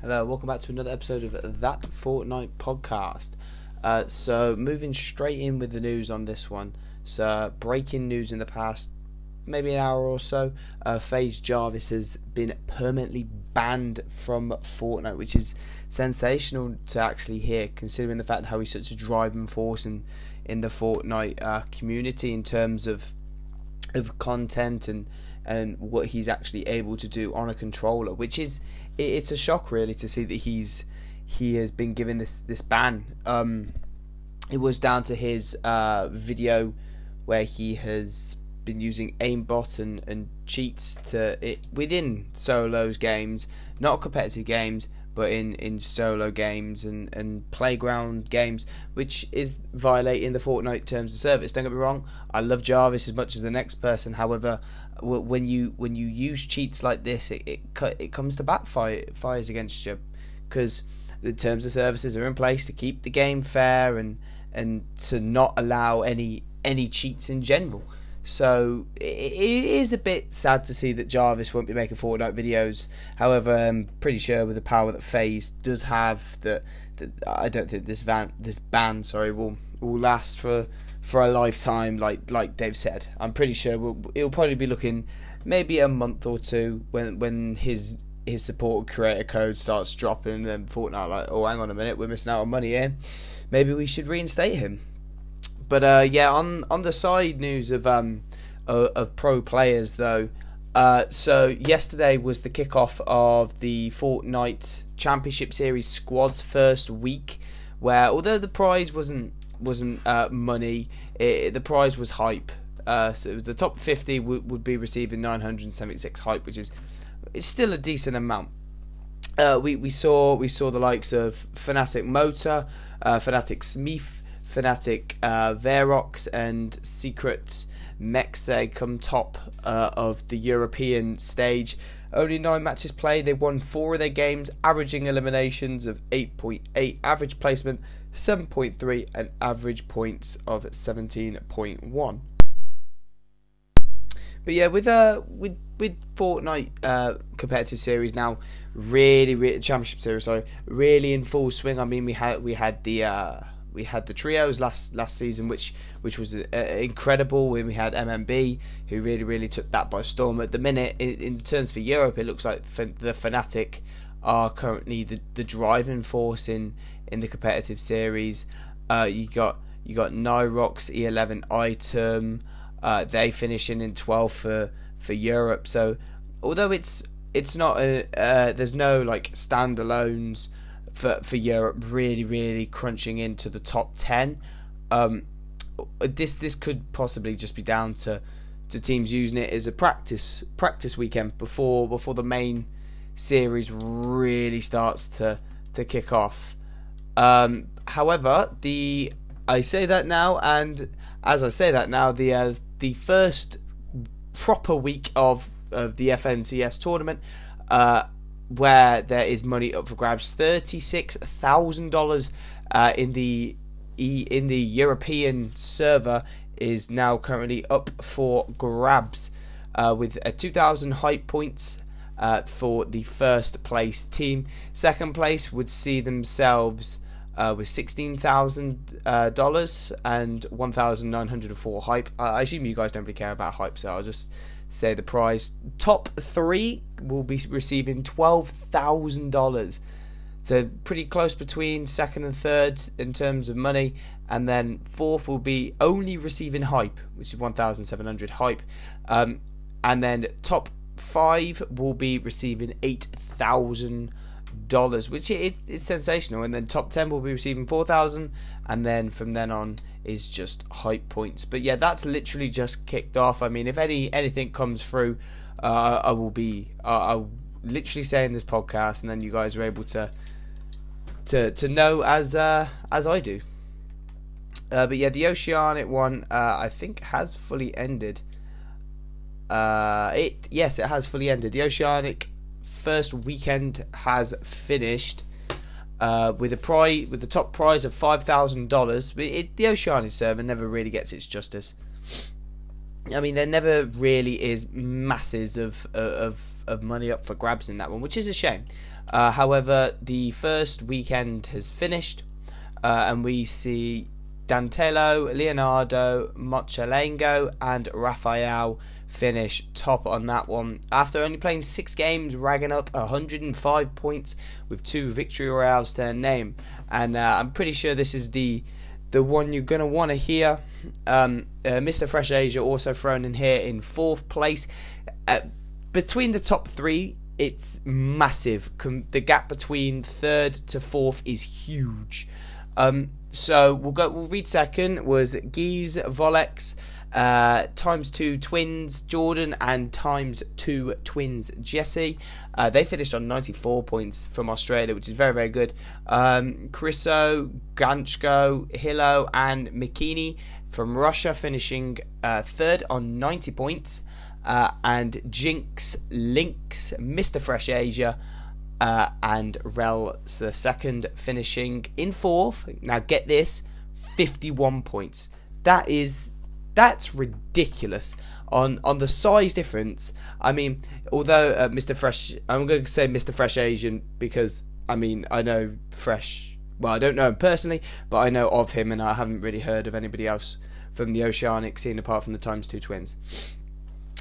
Hello, welcome back to another episode of That Fortnite podcast. Uh, so, moving straight in with the news on this one. So, breaking news in the past maybe an hour or so. Uh, Jarvis has been permanently banned from Fortnite, which is sensational to actually hear, considering the fact how he's such a driving force in in the Fortnite uh, community in terms of of content and and what he's actually able to do on a controller, which is it's a shock really to see that he's he has been given this this ban. Um, it was down to his uh, video where he has been using aimbot and, and cheats to it within solos games, not competitive games, but in, in solo games and, and playground games, which is violating the Fortnite terms of service. Don't get me wrong, I love Jarvis as much as the next person. However, when you when you use cheats like this, it it, it comes to backfire fires against you because the terms of services are in place to keep the game fair and and to not allow any any cheats in general. So it is a bit sad to see that Jarvis won't be making Fortnite videos. However, I'm pretty sure with the power that FaZe does have, that, that I don't think this van this ban sorry will will last for for a lifetime. Like like they've said, I'm pretty sure we'll, it'll probably be looking maybe a month or two when when his his support creator code starts dropping and then Fortnite like oh hang on a minute we're missing out on money here. Maybe we should reinstate him. But uh, yeah, on on the side news of um of, of pro players though. Uh, so yesterday was the kickoff of the Fortnite Championship Series squads first week, where although the prize wasn't wasn't uh, money, it, the prize was hype. Uh, so it was the top 50 w- would be receiving 976 hype, which is it's still a decent amount. Uh, we we saw we saw the likes of Fnatic Motor, uh, Fnatic Smith, Fnatic uh, Verox and Secret Mexe come top uh, of the European stage. Only nine matches played. They won four of their games, averaging eliminations of 8.8, average placement 7.3, and average points of 17.1. But yeah, with uh with with Fortnite uh, competitive series now, really, really championship series, sorry, really in full swing. I mean, we had we had the uh, we had the trios last last season, which which was uh, incredible. When we had MMB, who really really took that by storm. At the minute, in, in terms for Europe, it looks like the Fnatic are currently the, the driving force in in the competitive series. Uh, you got you got Nyhrox, E11 item. Uh, they finishing in 12 for for Europe. So although it's it's not a uh, there's no like standalones for for Europe really really crunching into the top ten. Um, this this could possibly just be down to to teams using it as a practice practice weekend before before the main series really starts to to kick off. Um, however, the I say that now, and as I say that now, the uh, the first proper week of of the FNCS tournament. Uh, where there is money up for grabs. Thirty-six thousand uh, dollars in the in the European server is now currently up for grabs, uh, with a two thousand hype points. Uh, for the first place team, second place would see themselves uh, with sixteen thousand uh, dollars and one thousand nine hundred and four hype. I assume you guys don't really care about hype, so I'll just say the prize. Top three will be receiving twelve thousand dollars. So pretty close between second and third in terms of money, and then fourth will be only receiving hype, which is one thousand seven hundred hype, um, and then top five will be receiving eight thousand dollars, which is sensational. And then top ten will be receiving four thousand, and then from then on is just hype points. But yeah, that's literally just kicked off. I mean, if any anything comes through, uh, I will be uh, I'll literally say in this podcast, and then you guys are able to to to know as uh, as I do. Uh, but yeah, the Oceanic one uh, I think has fully ended. Uh, it yes, it has fully ended. The Oceanic first weekend has finished uh, with a prize with the top prize of five thousand dollars. The Oceanic server never really gets its justice. I mean, there never really is masses of of of money up for grabs in that one, which is a shame. Uh, however, the first weekend has finished, uh, and we see Dantello, Leonardo, Mochalengo, and Rafael finish top on that one. After only playing six games, ragging up 105 points with two victory royales to their name. And uh, I'm pretty sure this is the the one you're going to want to hear. Um, uh, Mr. Fresh Asia also thrown in here in fourth place. Uh, between the top three, it's massive. Com- the gap between third to fourth is huge. Um, so we'll go. We'll read second was Gies Volex uh, times two twins Jordan and times two twins Jesse. Uh, they finished on 94 points from Australia, which is very very good. Um, Chriso, Ganchko, Hilo, and Mikini from Russia finishing uh, third on 90 points. Uh, and Jinx, Lynx, Mr. Fresh Asia, uh, and Rel the second finishing in fourth. Now get this, 51 points. That is that's ridiculous on on the size difference. I mean, although uh, Mr. Fresh, I'm going to say Mr. Fresh Asian because I mean I know Fresh. Well, I don't know him personally, but I know of him, and I haven't really heard of anybody else from the Oceanic scene apart from the Times Two twins.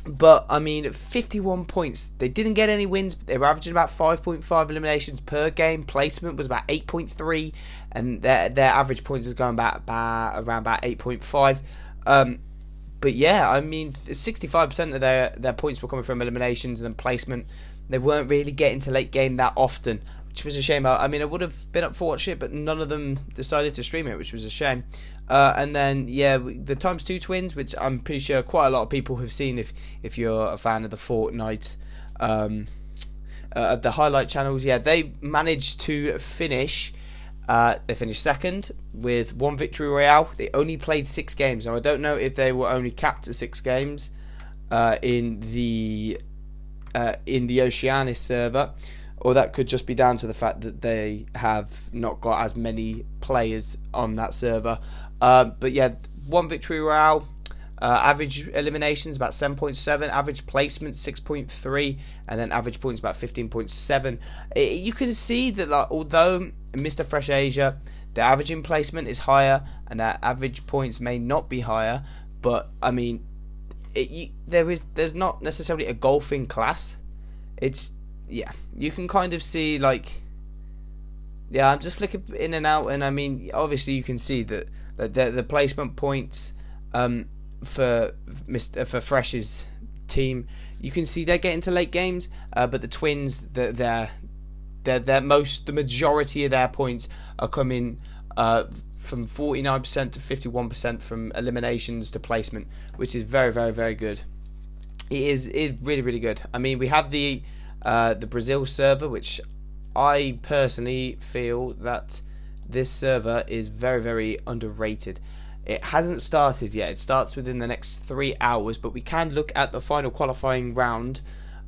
But I mean, 51 points. They didn't get any wins. But they were averaging about 5.5 eliminations per game. Placement was about 8.3, and their their average points is going about, about around about 8.5. Um, but yeah, I mean, 65% of their their points were coming from eliminations and placement. They weren't really getting to late game that often, which was a shame. I mean, I would have been up for watching it, but none of them decided to stream it, which was a shame. Uh, and then yeah, the times two twins, which I'm pretty sure quite a lot of people have seen if if you're a fan of the Fortnite. Um, uh, the highlight channels, yeah, they managed to finish. Uh, they finished second with one victory royale. They only played six games. Now I don't know if they were only capped at six games uh, in the uh, in the Oceanis server, or that could just be down to the fact that they have not got as many players on that server. Uh, but yeah, one victory royale. Uh, average eliminations about 7.7, average placement 6.3, and then average points about 15.7. You can see that, like, although Mr. Fresh Asia, the averaging placement is higher, and their average points may not be higher, but I mean, it, you, there is there's not necessarily a golfing class. It's yeah, you can kind of see like yeah, I'm just flicking in and out, and I mean, obviously you can see that the the, the placement points um, for Mr. for Fresh's team, you can see they're getting to late games, uh, but the Twins, the, they're they're, they're most the majority of their points are coming uh, from 49% to 51% from eliminations to placement, which is very very very good. It is is really really good. I mean, we have the uh, the Brazil server, which I personally feel that this server is very, very underrated. It hasn't started yet. It starts within the next three hours, but we can look at the final qualifying round.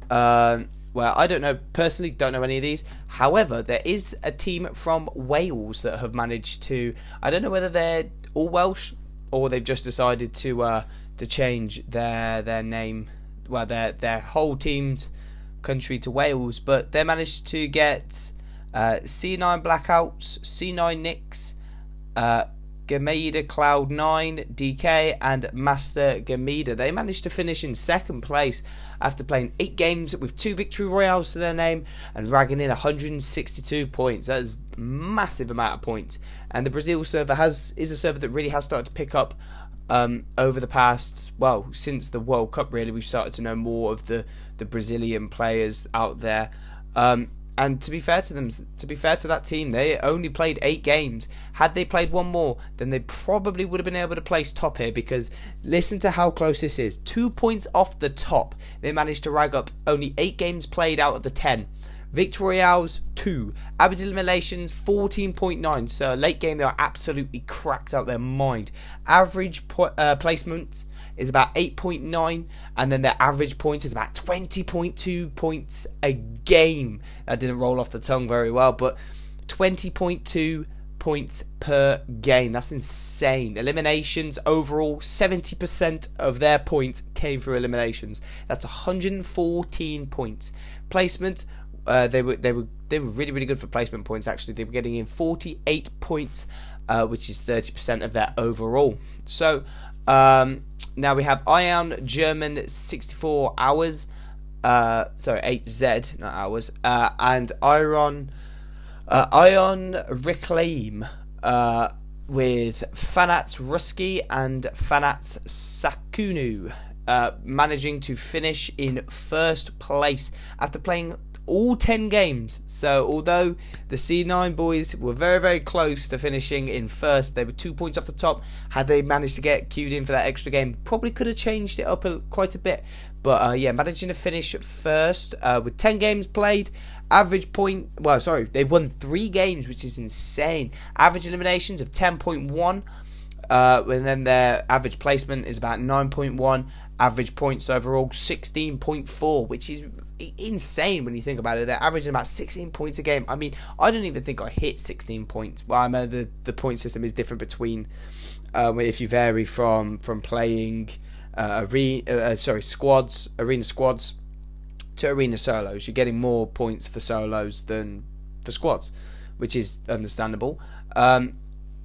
Uh, well, I don't know personally, don't know any of these. However, there is a team from Wales that have managed to. I don't know whether they're all Welsh or they've just decided to uh, to change their their name, well, their their whole team's country to Wales, but they managed to get uh, C9 Blackouts, C9 Nicks, uh, Gameda Cloud9, DK, and Master Gameda. They managed to finish in second place after playing eight games with two victory royales to their name and ragging in 162 points. That is massive amount of points. And the Brazil server has is a server that really has started to pick up um, over the past, well, since the World Cup, really, we've started to know more of the, the Brazilian players out there. Um, and to be fair to them, to be fair to that team, they only played eight games. Had they played one more, then they probably would have been able to place top here because listen to how close this is. Two points off the top. They managed to rag up only eight games played out of the ten. Victorials 2. Average eliminations 14.9. So late game they are absolutely cracked out their mind. Average po- uh, placement is about 8.9 and then their average point is about 20.2 points a game. That didn't roll off the tongue very well, but 20.2 points per game. That's insane. Eliminations overall, 70% of their points came through eliminations. That's 114 points. Placement uh, they were they were they were really really good for placement points. Actually, they were getting in 48 points, uh, which is 30% of their overall. So um, now we have Ion German 64 hours. Uh, sorry, 8Z, not hours, uh, and Iron uh, Ion Reclaim with Fanat Ruski and Fanat Sakunu uh, managing to finish in first place after playing all 10 games. So, although the C9 boys were very, very close to finishing in first, they were two points off the top. Had they managed to get queued in for that extra game, probably could have changed it up a, quite a bit. But uh, yeah, managing to finish first uh, with 10 games played. Average point, well, sorry, they won three games, which is insane. Average eliminations of 10.1. Uh, and then their average placement is about 9.1. Average points overall 16.4, which is insane when you think about it. They're averaging about 16 points a game. I mean, I don't even think I hit 16 points. Well, I know the the point system is different between um, if you vary from from playing uh, arena, uh, sorry, squads, arena squads to arena solos. You're getting more points for solos than for squads, which is understandable. Um,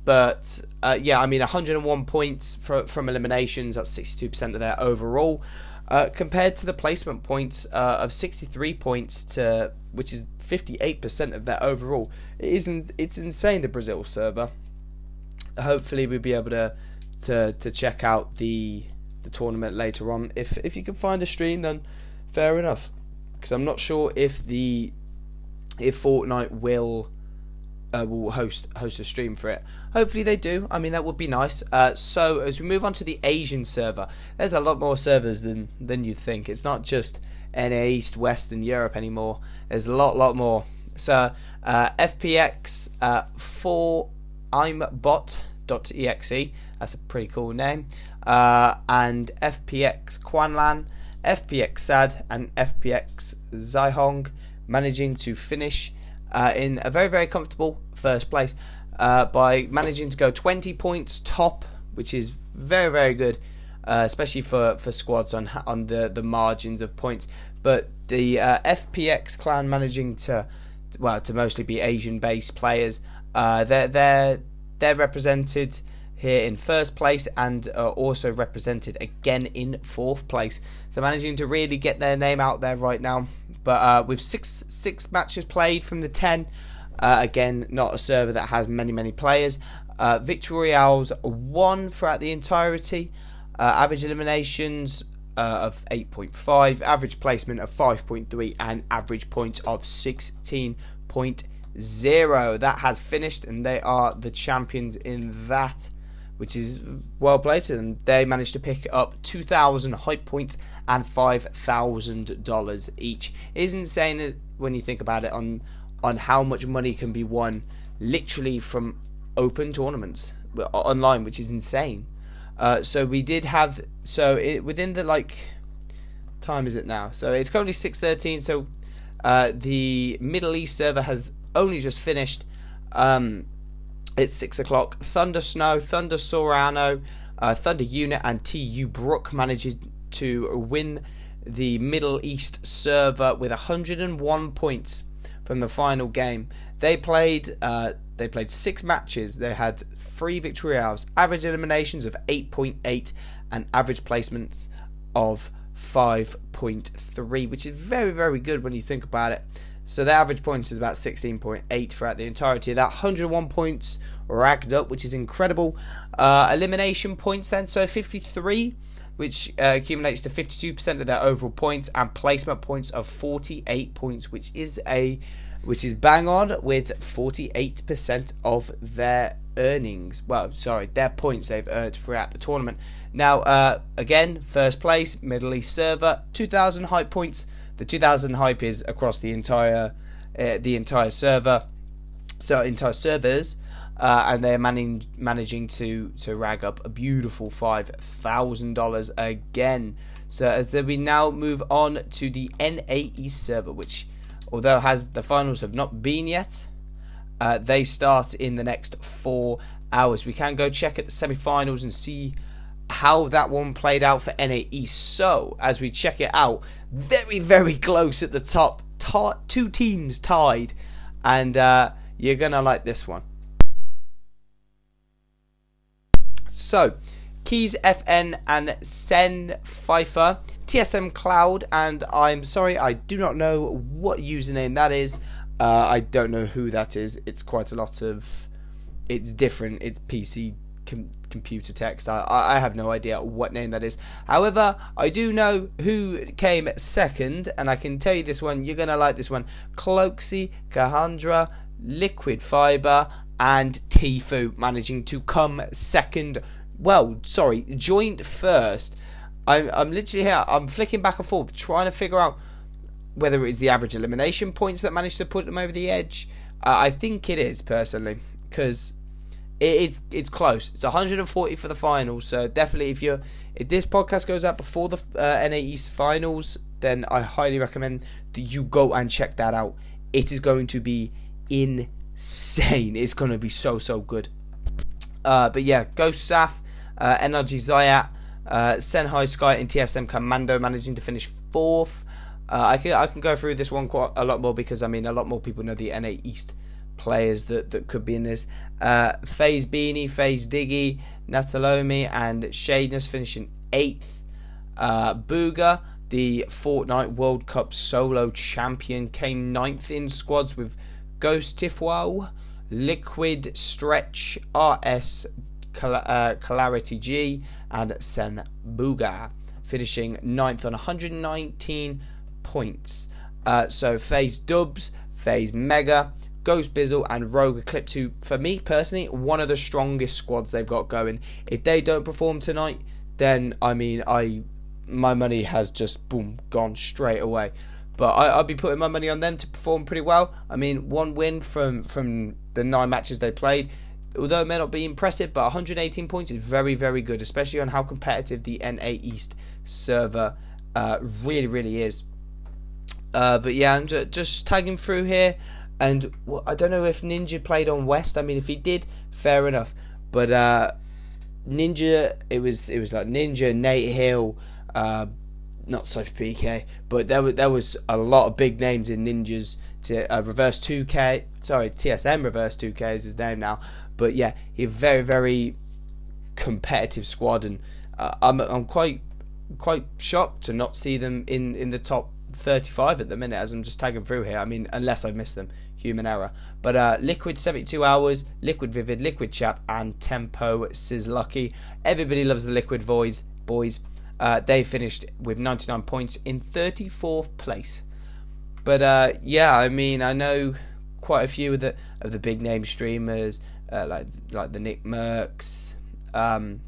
but uh, yeah, I mean, 101 points for, from eliminations. That's 62% of their overall. Uh, compared to the placement points uh, of 63 points to which is 58% of their overall. It isn't it's insane the Brazil server. Hopefully we'll be able to to, to check out the the tournament later on. If if you can find a stream then fair enough. Because I'm not sure if the if Fortnite will uh, will host host a stream for it. Hopefully they do. I mean that would be nice. Uh, so as we move on to the Asian server, there's a lot more servers than than you think. It's not just NA East, West, and Europe anymore. There's a lot, lot more. So uh, FPX uh, for I'mBot.exe. That's a pretty cool name. Uh, and FPX Quanlan, FPX Sad, and FPX Zaihong managing to finish uh, in a very, very comfortable first place uh, by managing to go 20 points top, which is very, very good, uh, especially for, for squads on on the, the margins of points. But the uh, FPX clan managing to, well, to mostly be Asian based players, uh, they're, they're, they're represented here in first place and uh, also represented again in fourth place. So managing to really get their name out there right now. But uh, with six six matches played from the ten, uh, again not a server that has many many players. Uh, Victory Royales one throughout the entirety. Uh, average eliminations uh, of 8.5, average placement of 5.3, and average points of 16.0. That has finished, and they are the champions in that which is well played to them. They managed to pick up 2,000 hype points and $5,000 each. It is insane when you think about it on on how much money can be won literally from open tournaments online, which is insane. Uh, so we did have so it, within the like time is it now? So it's currently 6:13. So uh, the Middle East server has only just finished. Um, it's six o'clock. Thunder Snow, Thunder Sorano, uh, Thunder Unit, and TU Brook manages to win the Middle East server with 101 points from the final game. They played uh, they played six matches. They had three victory hours, average eliminations of 8.8, and average placements of 5.3, which is very very good when you think about it. So the average points is about 16.8 throughout the entirety of that. 101 points racked up, which is incredible. Uh, elimination points then, so 53, which uh, accumulates to 52% of their overall points, and placement points of 48 points, which is a which is bang on with 48% of their earnings. Well, sorry, their points they've earned throughout the tournament. Now, uh, again, first place, Middle East server, 2,000 hype points. The 2,000 hype is across the entire uh, the entire server, so entire servers, uh, and they're managing managing to to rag up a beautiful five thousand dollars again. So as we now move on to the NAE server, which although has the finals have not been yet, uh, they start in the next four hours. We can go check at the semi-finals and see how that one played out for NAE. So as we check it out, very very close at the top ta- two teams tied, and uh, you're gonna like this one. So, Keys FN and Sen Pfeiffer, TSM Cloud, and I'm sorry, I do not know what username that is. Uh, I don't know who that is. It's quite a lot of. It's different. It's PC com- computer text. I, I have no idea what name that is. However, I do know who came second, and I can tell you this one. You're gonna like this one. Cloakzy, Kahandra, Liquid Fiber, and Tfue managing to come second. Well, sorry, joint first. I'm, I'm literally here. I'm flicking back and forth, trying to figure out whether it is the average elimination points that managed to put them over the edge. Uh, I think it is personally because it is it's close. It's 140 for the finals, so definitely if you're if this podcast goes out before the uh, NA East finals, then I highly recommend that you go and check that out. It is going to be insane. It's going to be so so good. Uh, but yeah, Ghost Saf, uh, Zayat, uh, Senhai Sky, and TSM Commando managing to finish fourth. Uh, I can I can go through this one quite a lot more because I mean a lot more people know the NA East players that, that could be in this. Uh, Beanie, FaZe Diggy, Natalomi, and Shadeness finishing eighth. Uh, Bugha, the Fortnite World Cup solo champion, came ninth in squads with Ghost Tifwao, Liquid Stretch, RS uh, Clarity G, and Sen Bugha, finishing ninth on 119 points. Uh, so FaZe Dubs, FaZe Mega, Ghost Bizzle, and Rogue Eclipse, who, for me personally, one of the strongest squads they've got going. If they don't perform tonight, then I mean, I my money has just boom gone straight away. But I, I'll be putting my money on them to perform pretty well. I mean, one win from from the nine matches they played, although it may not be impressive, but 118 points is very very good, especially on how competitive the NA East server uh, really really is. Uh, but yeah, I'm just tagging through here, and well, I don't know if Ninja played on West. I mean, if he did, fair enough. But uh, Ninja, it was it was like Ninja, Nate Hill, uh, not Sophie PK, but there was there was a lot of big names in Ninjas to uh, reverse 2K. Sorry, TSM reverse 2K is his name now. But yeah, he very very competitive squad, and uh, I'm I'm quite quite shocked to not see them in in the top 35 at the minute as I'm just tagging through here. I mean, unless I've missed them, human error. But uh, Liquid 72 Hours, Liquid Vivid, Liquid Chap, and Tempo Sizlucky. Everybody loves the Liquid Boys. Boys, uh, they finished with 99 points in 34th place. But uh, yeah, I mean, I know quite a few of the of the big name streamers, uh, like like the Nick Mercs. Um,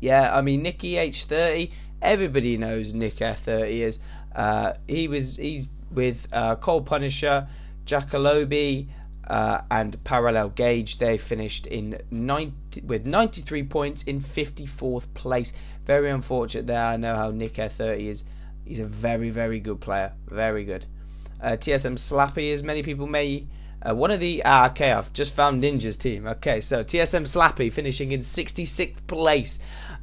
yeah, I mean Nicky H30. Everybody knows Nick F30 is. Uh, he was he's with uh, Cole Punisher, Jackalobi, uh, and Parallel Gauge. They finished in 90, with 93 points in 54th place. Very unfortunate there. I know how Nick F30 is. He's a very very good player. Very good. Uh, TSM Slappy, as many people may. Uh, one of the ah, okay, I've just found Ninja's team. Okay, so TSM Slappy finishing in 66th place.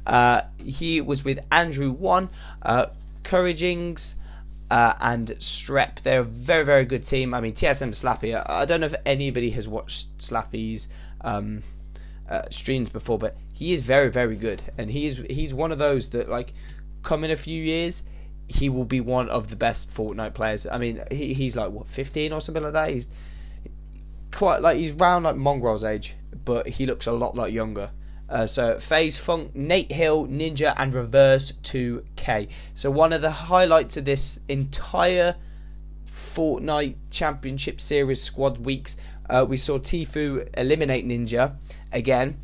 Uh, he was with Andrew One, uh, Couragings, uh, and Strep. They're a very, very good team. I mean, TSM Slappy, I, don't know if anybody has watched Slappy's um, uh, streams before, but he is very, very good. And he is, he's one of those that, like, come in a few years, he will be one of the best Fortnite players. I mean, he, he's like, what, 15 or something like that? He's quite, like, he's round like Mongraal's age, but he looks a lot, lot younger. Uh, so FaZe Funk, Nate Hill, Ninja, and Reverse 2K. So one of the highlights of this entire Fortnite Championship Series squad weeks, uh, we saw Tfue eliminate Ninja again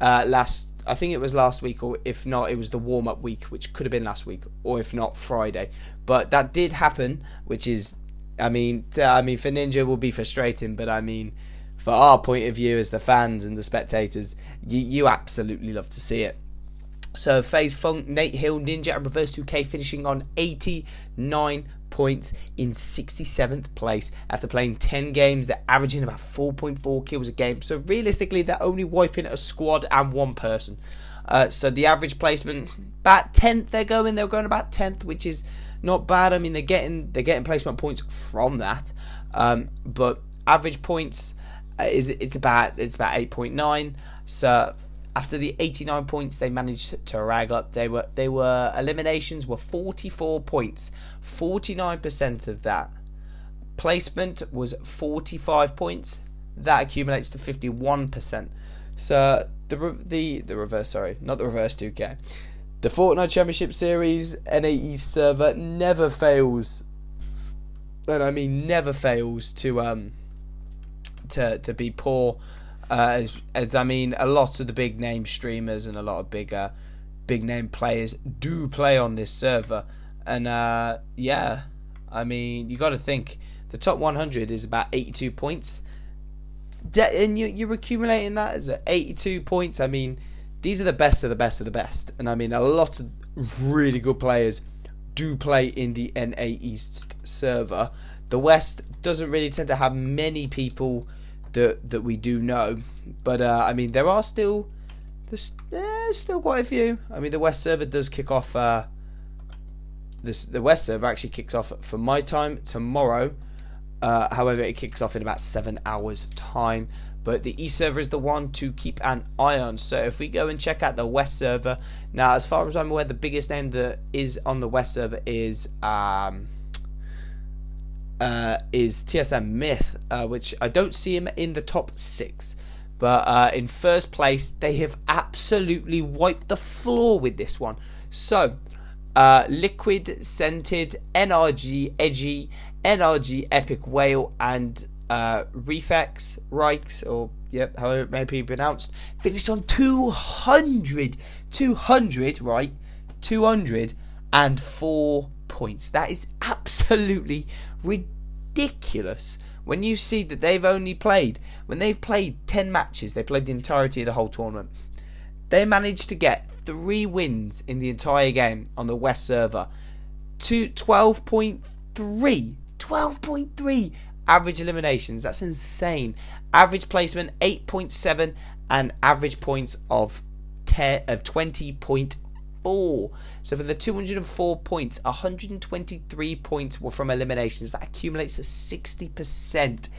uh, last. I think it was last week, or if not, it was the warm up week, which could have been last week, or if not Friday. But that did happen, which is, I mean, I mean for Ninja will be frustrating, but I mean for our point of view as the fans and the spectators, you, you absolutely love to see it. So FaZe Funk, Nate Hill, Ninja, and Reverse 2K finishing on 89 points in 67th place after playing 10 games. They're averaging about 4.4 kills a game. So realistically, they're only wiping a squad and one person. Uh, so the average placement, about 10th they're going. They're going about 10th, which is not bad. I mean, they're getting they're getting placement points from that, um, but average points is it's about it's about eight point nine. So after the 89 points they managed to rag up they were they were eliminations were 44 points. 49% of that placement was 45 points. That accumulates to 51% so the the the reverse sorry not the reverse 2k the Fortnite Championship Series NAE server never fails. And I mean never fails to um to to be poor uh, as, as I mean, a lot of the big name streamers and a lot of bigger, big name players do play on this server, and uh, yeah, I mean, you got to think the top 100 is about 82 points, and you, you're accumulating that as 82 points. I mean, these are the best of the best of the best, and I mean, a lot of really good players do play in the NA East server. The West doesn't really tend to have many people that that we do know. But uh, I mean, there are still there's, there's still quite a few. I mean, the West server does kick off. Uh, this the West server actually kicks off for my time tomorrow. Uh, however, it kicks off in about seven hours' time. But the East server is the one to keep an eye on. So if we go and check out the West server, now as far as I'm aware, the biggest name that is on the West server is um, uh, is TSM Myth, uh, which I don't see him in the top six. But uh, in first place, they have absolutely wiped the floor with this one. So, uh, Liquid, Scented, NRG, Edgy, NRG, Epic Whale, and uh, Reflex, Rikes, or yep, however it may be pronounced, finished on 200. 200, right? 204 points. That is absolutely ridiculous. When you see that they've only played, when they've played 10 matches, they played the entirety of the whole tournament. They managed to get three wins in the entire game on the West server. To 12.3. 12.3 average eliminations. That's insane. Average placement 8.7 and average points of 10 of 20.4 4. So for the 204 points, 123 points were from eliminations. That accumulates to 60%.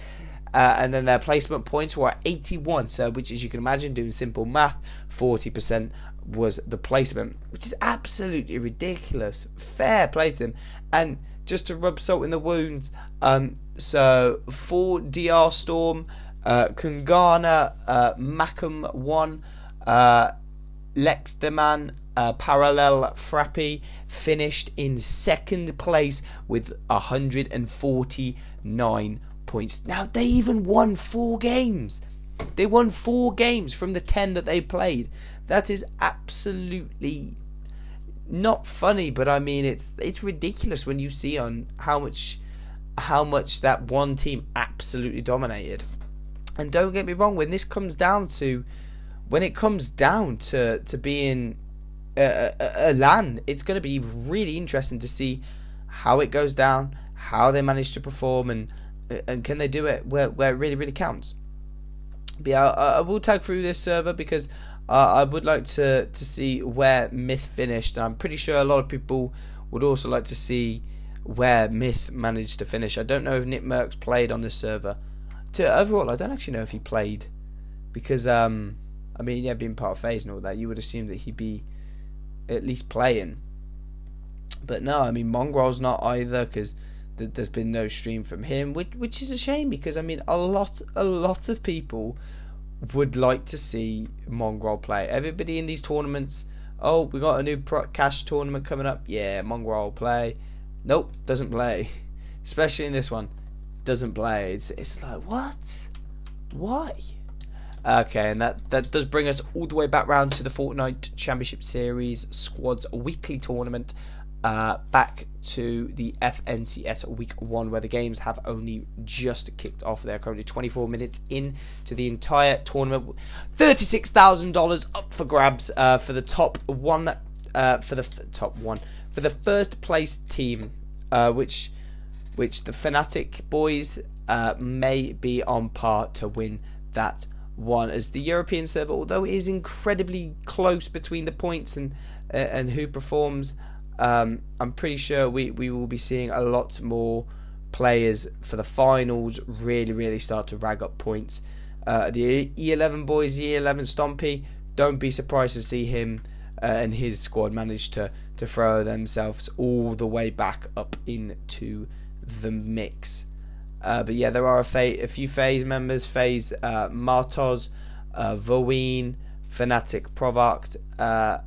Uh, and then their placement points were 81. So, which, as you can imagine, doing simple math, 40% was the placement, which is absolutely ridiculous. Fair play to them. And just to rub salt in the wounds, um, so for DR Storm, uh, Kungana, uh, Macam 1, uh, Lex Deman, uh, Parallel Frappy finished in second place with 149 points. Now, they even won four games. They won four games from the 10 that they played. That is absolutely not funny, but I mean it's it's ridiculous when you see on how much how much that one team absolutely dominated. And don't get me wrong, when this comes down to when it comes down to to being a, a, a LAN, it's going to be really interesting to see how it goes down, how they manage to perform, and and can they do it where, where it really really counts. But yeah, I, I will tag through this server because uh, I would like to to see where Myth finished. And I'm pretty sure a lot of people would also like to see where Myth managed to finish. I don't know if Nick Mercs played on this server. To overall, I don't actually know if he played because um, I mean, yeah, being part of FaZe and all that, you would assume that he'd be at least playing. But no, I mean Mongraal's not either because th- there's been no stream from him, which which is a shame because I mean a lot a lot of people would like to see Mongraal play. Everybody in these tournaments, oh, we got a new pro- cash tournament coming up. Yeah, Mongrel play. Nope, doesn't play. Especially in this one, doesn't play. It's it's like what? Why? Okay, and that, that does bring us all the way back round to the Fortnite Championship Series Squads Weekly Tournament. Uh, back to the FNCS Week 1, where the games have only just kicked off. They're currently 24 minutes into the entire tournament. $36,000 up for grabs uh, for the top one, uh, for the f- top one, for the first place team, uh, which, which the Fnatic boys uh, may be on par to win that one as the European server, although it is incredibly close between the points and uh, and who performs. um, I'm pretty sure we, we will be seeing a lot more players for the finals really, really start to rag up points. Uh, the E11 boys, E11 Stompy, don't be surprised to see him uh, and his squad manage to, to throw themselves all the way back up into the mix. Uh, but yeah, there are a, fa- a few FaZe members FaZe uh, Martos, uh, Voeen, Fnatic Provoct, uh,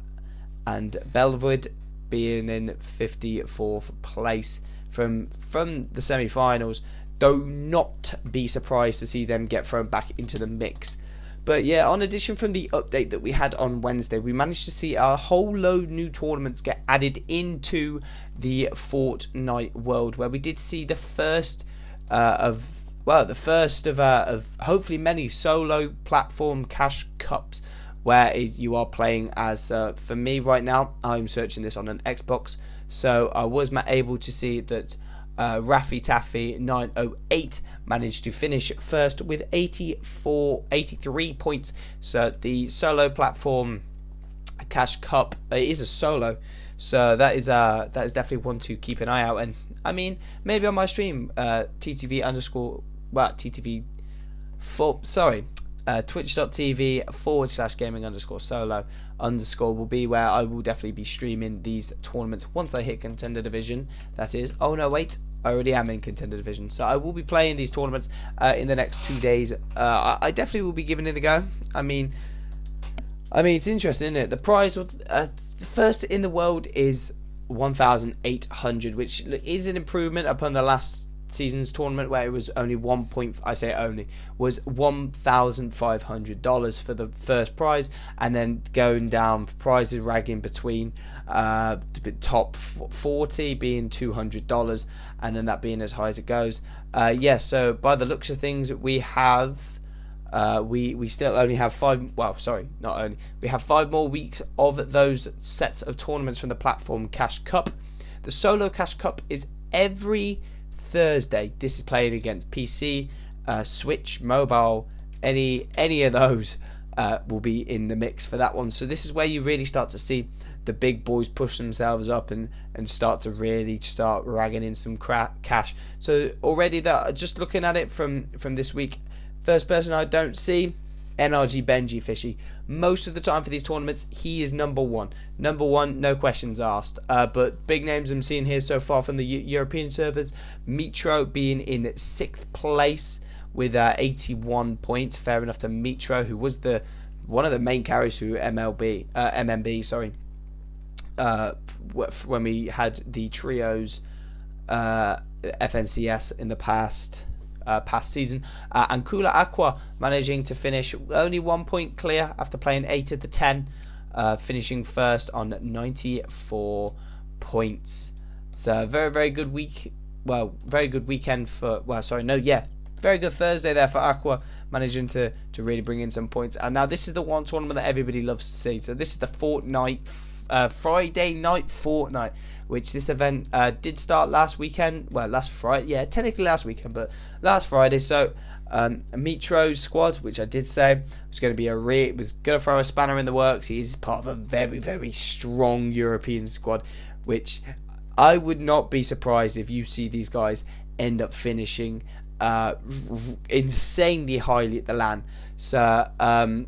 and Belvoid being in 54th place from from the semi-finals. Do not be surprised to see them get thrown back into the mix. But yeah, on addition from the update that we had on Wednesday, we managed to see a whole load new tournaments get added into the Fortnite world, where we did see the first uh, of well, the first of uh, of hopefully many solo platform cash cups where you are playing as uh, for me right now I'm searching this on an Xbox. So I was able to see that uh, Raffy Taffy 908 managed to finish first with 84 83 points. So the solo platform cash cup it is a solo. So that is uh that is definitely one to keep an eye out. And I mean maybe on my stream uh TTV underscore well TTV four sorry uh, twitch.tv forward slash gaming underscore solo underscore will be where I will definitely be streaming these tournaments once I hit contender division. That is, oh no, wait, I already am in contender division, so I will be playing these tournaments uh, in the next two days. Uh, I, I, definitely will be giving it a go. I mean, I mean it's interesting, isn't it? The prize, uh, the first in the world is 1,800, which is an improvement upon the last season's tournament where it was only one point I say only was one thousand five hundred dollars for the first prize and then going down prizes ragging between uh, top forty being two hundred dollars and then that being as high as it goes. Uh, yes, yeah, so by the looks of things we have uh, we we still only have five. Well, sorry, not only we have five more weeks of those sets of tournaments from the platform Cash Cup. The solo Cash Cup is every Thursday. This is playing against PC, uh, Switch, mobile, any any of those uh, will be in the mix for that one. So this is where you really start to see the big boys push themselves up and, and start to really start ragging in some cash. So already that just looking at it from from this week, first person I don't see NRG Benjyfishy. Most of the time for these tournaments, he is number one. Number one, no questions asked. Uh, but big names I'm seeing here so far from the U- European servers. Mitro being in sixth place with uh, 81 points. Fair enough to Mitro, who was the one of the main carriers to MLB, uh, MMB. Sorry, uh, when we had the trios uh, FNCS in the past uh, past season. Uh, and Kula Aqua managing to finish only one point clear after playing 8 of the 10, uh, finishing first on 94 points. So, very, very good week. Well, very good weekend for. Well, sorry, no, yeah. Very good Thursday there for Aqua, managing to, to really bring in some points. And now this is the one tournament that everybody loves to see. So this is the Fortnite, uh, Friday night Fortnite which this event uh, did start last weekend. Well, last Friday, yeah, technically last weekend, but last Friday. So um, Mitro's squad, which I did say was going to be a re- was going to throw a spanner in the works. He's part of a very very strong European squad, which I would not be surprised if you see these guys end up finishing uh, insanely highly at the LAN. So um,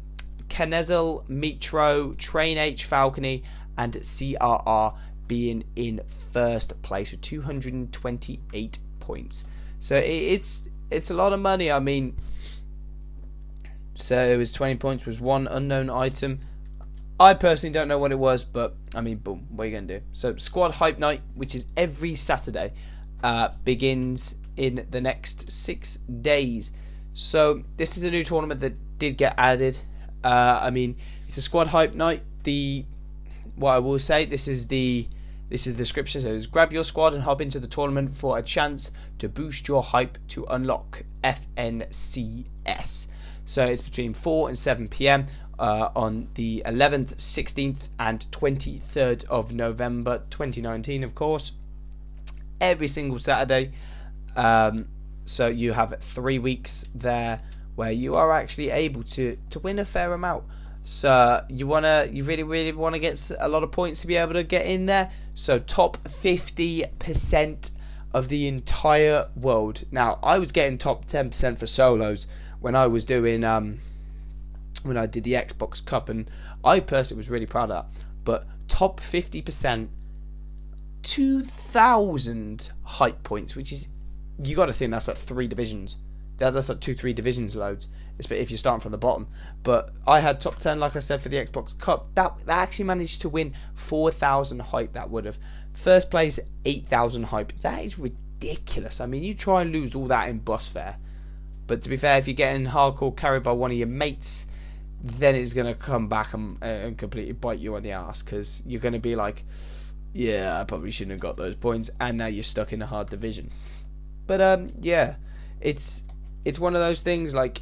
Kenezel, Mitro, Train H, Falcony, and CRR being in first place with 228 points. So it's it's a lot of money. I mean, so it was 20 points was one unknown item. I personally don't know what it was, but I mean, boom, what are you gonna do? So squad hype night, which is every Saturday, uh, begins in the next six days. So this is a new tournament that did get added. Uh, I mean, it's a squad hype night. The what I will say, this is the this is the description. So grab your squad and hop into the tournament for a chance to boost your hype to unlock FNCS. So it's between 4 and 7 p.m. Uh, on the 11th, 16th, and 23rd of November 2019, of course. Every single Saturday. Um, so you have three weeks there where you are actually able to, to win a fair amount. So you wanna, you really, really want to get a lot of points to be able to get in there. So top fifty percent of the entire world. Now I was getting top ten percent for solos when I was doing um when I did the Xbox Cup, and I personally was really proud of that. But top fifty percent, two thousand hype points, which is you got to think that's like three divisions. That's like two, three divisions loads if you're starting from the bottom. But I had top 10, like I said, for the Xbox Cup. That, that actually managed to win 4,000 hype, that would have. First place, 8,000 hype. That is ridiculous. I mean, you try and lose all that in bus fare. But to be fair, if you're getting hardcore carried by one of your mates, then it's going to come back and, and completely bite you on the ass because you're going to be like, yeah, I probably shouldn't have got those points. And now you're stuck in a hard division. But um, yeah, it's it's one of those things like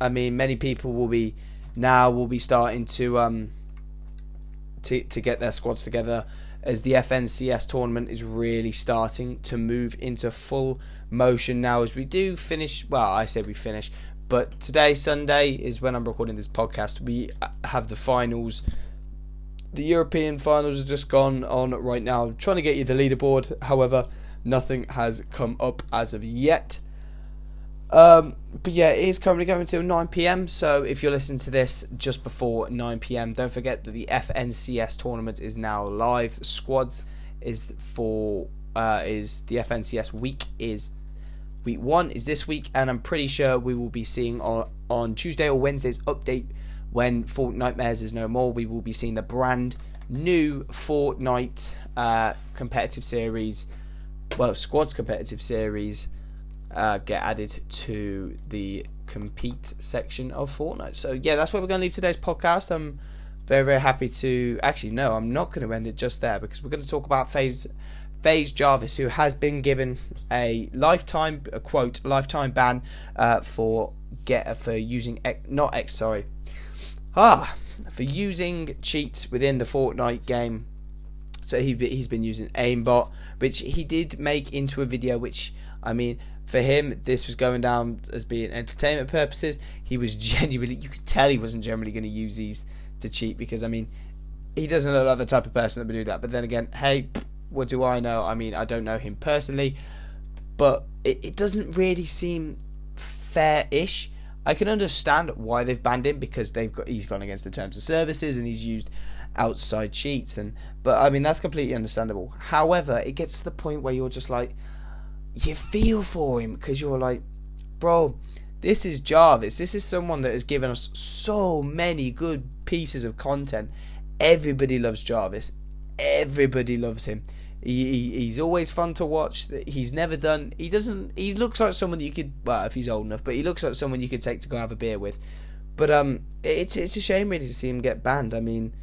I mean, many people will be now will be starting to um to to get their squads together as the FNCS tournament is really starting to move into full motion now as we do finish well I say we finish but today Sunday is when I'm recording this podcast. We have the finals. The European finals are just gone on right now. I'm trying to get you the leaderboard. However nothing has come up as of yet um, but yeah, it is currently going until 9 pm. So if you're listening to this just before 9 pm, don't forget that the FNCS tournament is now live. Squads is for uh, is the FNCS week is week one is this week, and I'm pretty sure we will be seeing on on Tuesday or Wednesday's update when Fortnitemares is no more. We will be seeing the brand new Fortnite uh, competitive series, well, squads competitive series uh, get added to the compete section of Fortnite. So yeah, that's where we're going to leave today's podcast. I'm very very happy to actually no, I'm not going to end it just there because we're going to talk about phase FaZe Jarvis, who has been given a lifetime a quote lifetime ban uh, for get for using X, not X sorry ah for using cheats within the Fortnite game. So he he's been using aimbot, which he did make into a video, which I mean for him, this was going down as being entertainment purposes. He was genuinely, you could tell he wasn't generally going to use these to cheat because, I mean, he doesn't look like the type of person that would do that. But then again, hey, what do I know? I mean, I don't know him personally, but it, it doesn't really seem fair ish. I can understand why they've banned him because they've got he's gone against the terms of services and he's used outside cheats and but I mean that's completely understandable. However, it gets to the point where you're just like you feel for him because you're like, bro, this is Jarvis. This is someone that has given us so many good pieces of content. Everybody loves Jarvis. Everybody loves him. He, he, he's always fun to watch. He's never done. He doesn't. He looks like someone you could. Well, if he's old enough, but he looks like someone you could take to go have a beer with. But um, it's it's a shame really to see him get banned. I mean,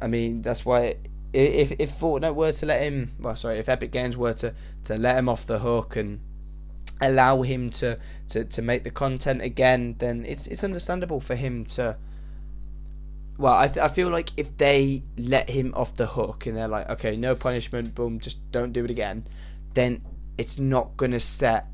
I mean that's why if if Fortnite were to let him, well, sorry, if Epic Games were to, to let him off the hook and allow him to, to, to make the content again, then it's it's understandable for him to. Well, I th- I feel like if they let him off the hook and they're like, okay, no punishment, boom, just don't do it again, then it's not gonna set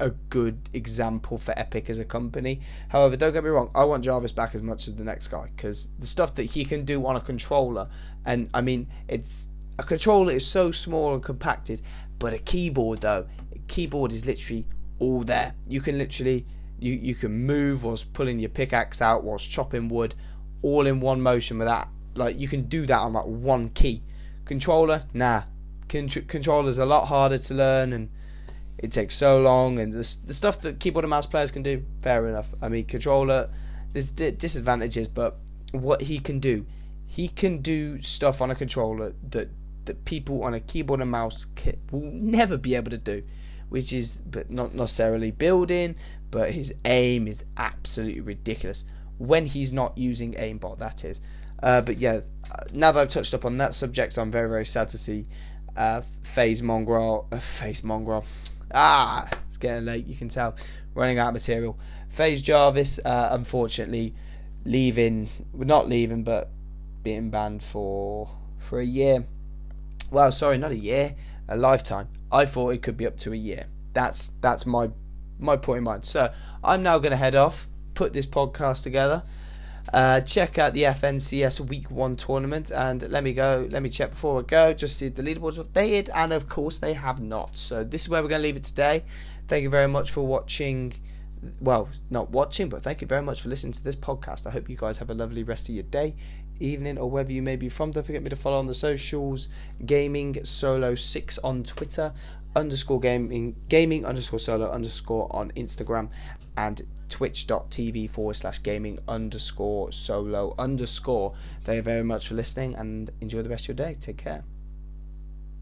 a good example for Epic as a company. However, don't get me wrong, I want Jarvis back as much as the next guy because the stuff that he can do on a controller, and I mean, it's a controller is so small and compacted, but a keyboard though, a keyboard is literally all there. You can literally you you can move whilst pulling your pickaxe out whilst chopping wood, all in one motion with that. Like you can do that on like one key. Controller, nah. Con- controller's a lot harder to learn and it takes so long, and the, the stuff that keyboard and mouse players can do, fair enough. I mean, controller, there's disadvantages, but what he can do, he can do stuff on a controller that that people on a keyboard and mouse will never be able to do, which is but not necessarily building, but his aim is absolutely ridiculous when he's not using aimbot. That is. Uh, but yeah, now that I've touched up on that subject, I'm very very sad to see uh, FaZe Mongraal, uh, FaZe Mongraal, Ah, it's getting late. You can tell running out of material. FaZe Jarvis, uh, unfortunately, leaving. Not leaving, but being banned for for a year. Well, sorry, not a year, a lifetime. I thought it could be up to a year. That's that's my my point in mind. So I'm now going to head off, put this podcast together. Uh, check out the FNCS Week One tournament, and let me go. Let me check before I go. Just see if the leaderboards updated, and of course they have not. So this is where we're going to leave it today. Thank you very much for watching. Well, not watching, but thank you very much for listening to this podcast. I hope you guys have a lovely rest of your day, evening, or wherever you may be from. Don't forget me to follow on the socials. Gaming Solo Six on Twitter underscore gaming gaming underscore solo underscore on Instagram and twitch.tv forward slash gaming underscore solo underscore. Thank you very much for listening and enjoy the rest of your day. Take care.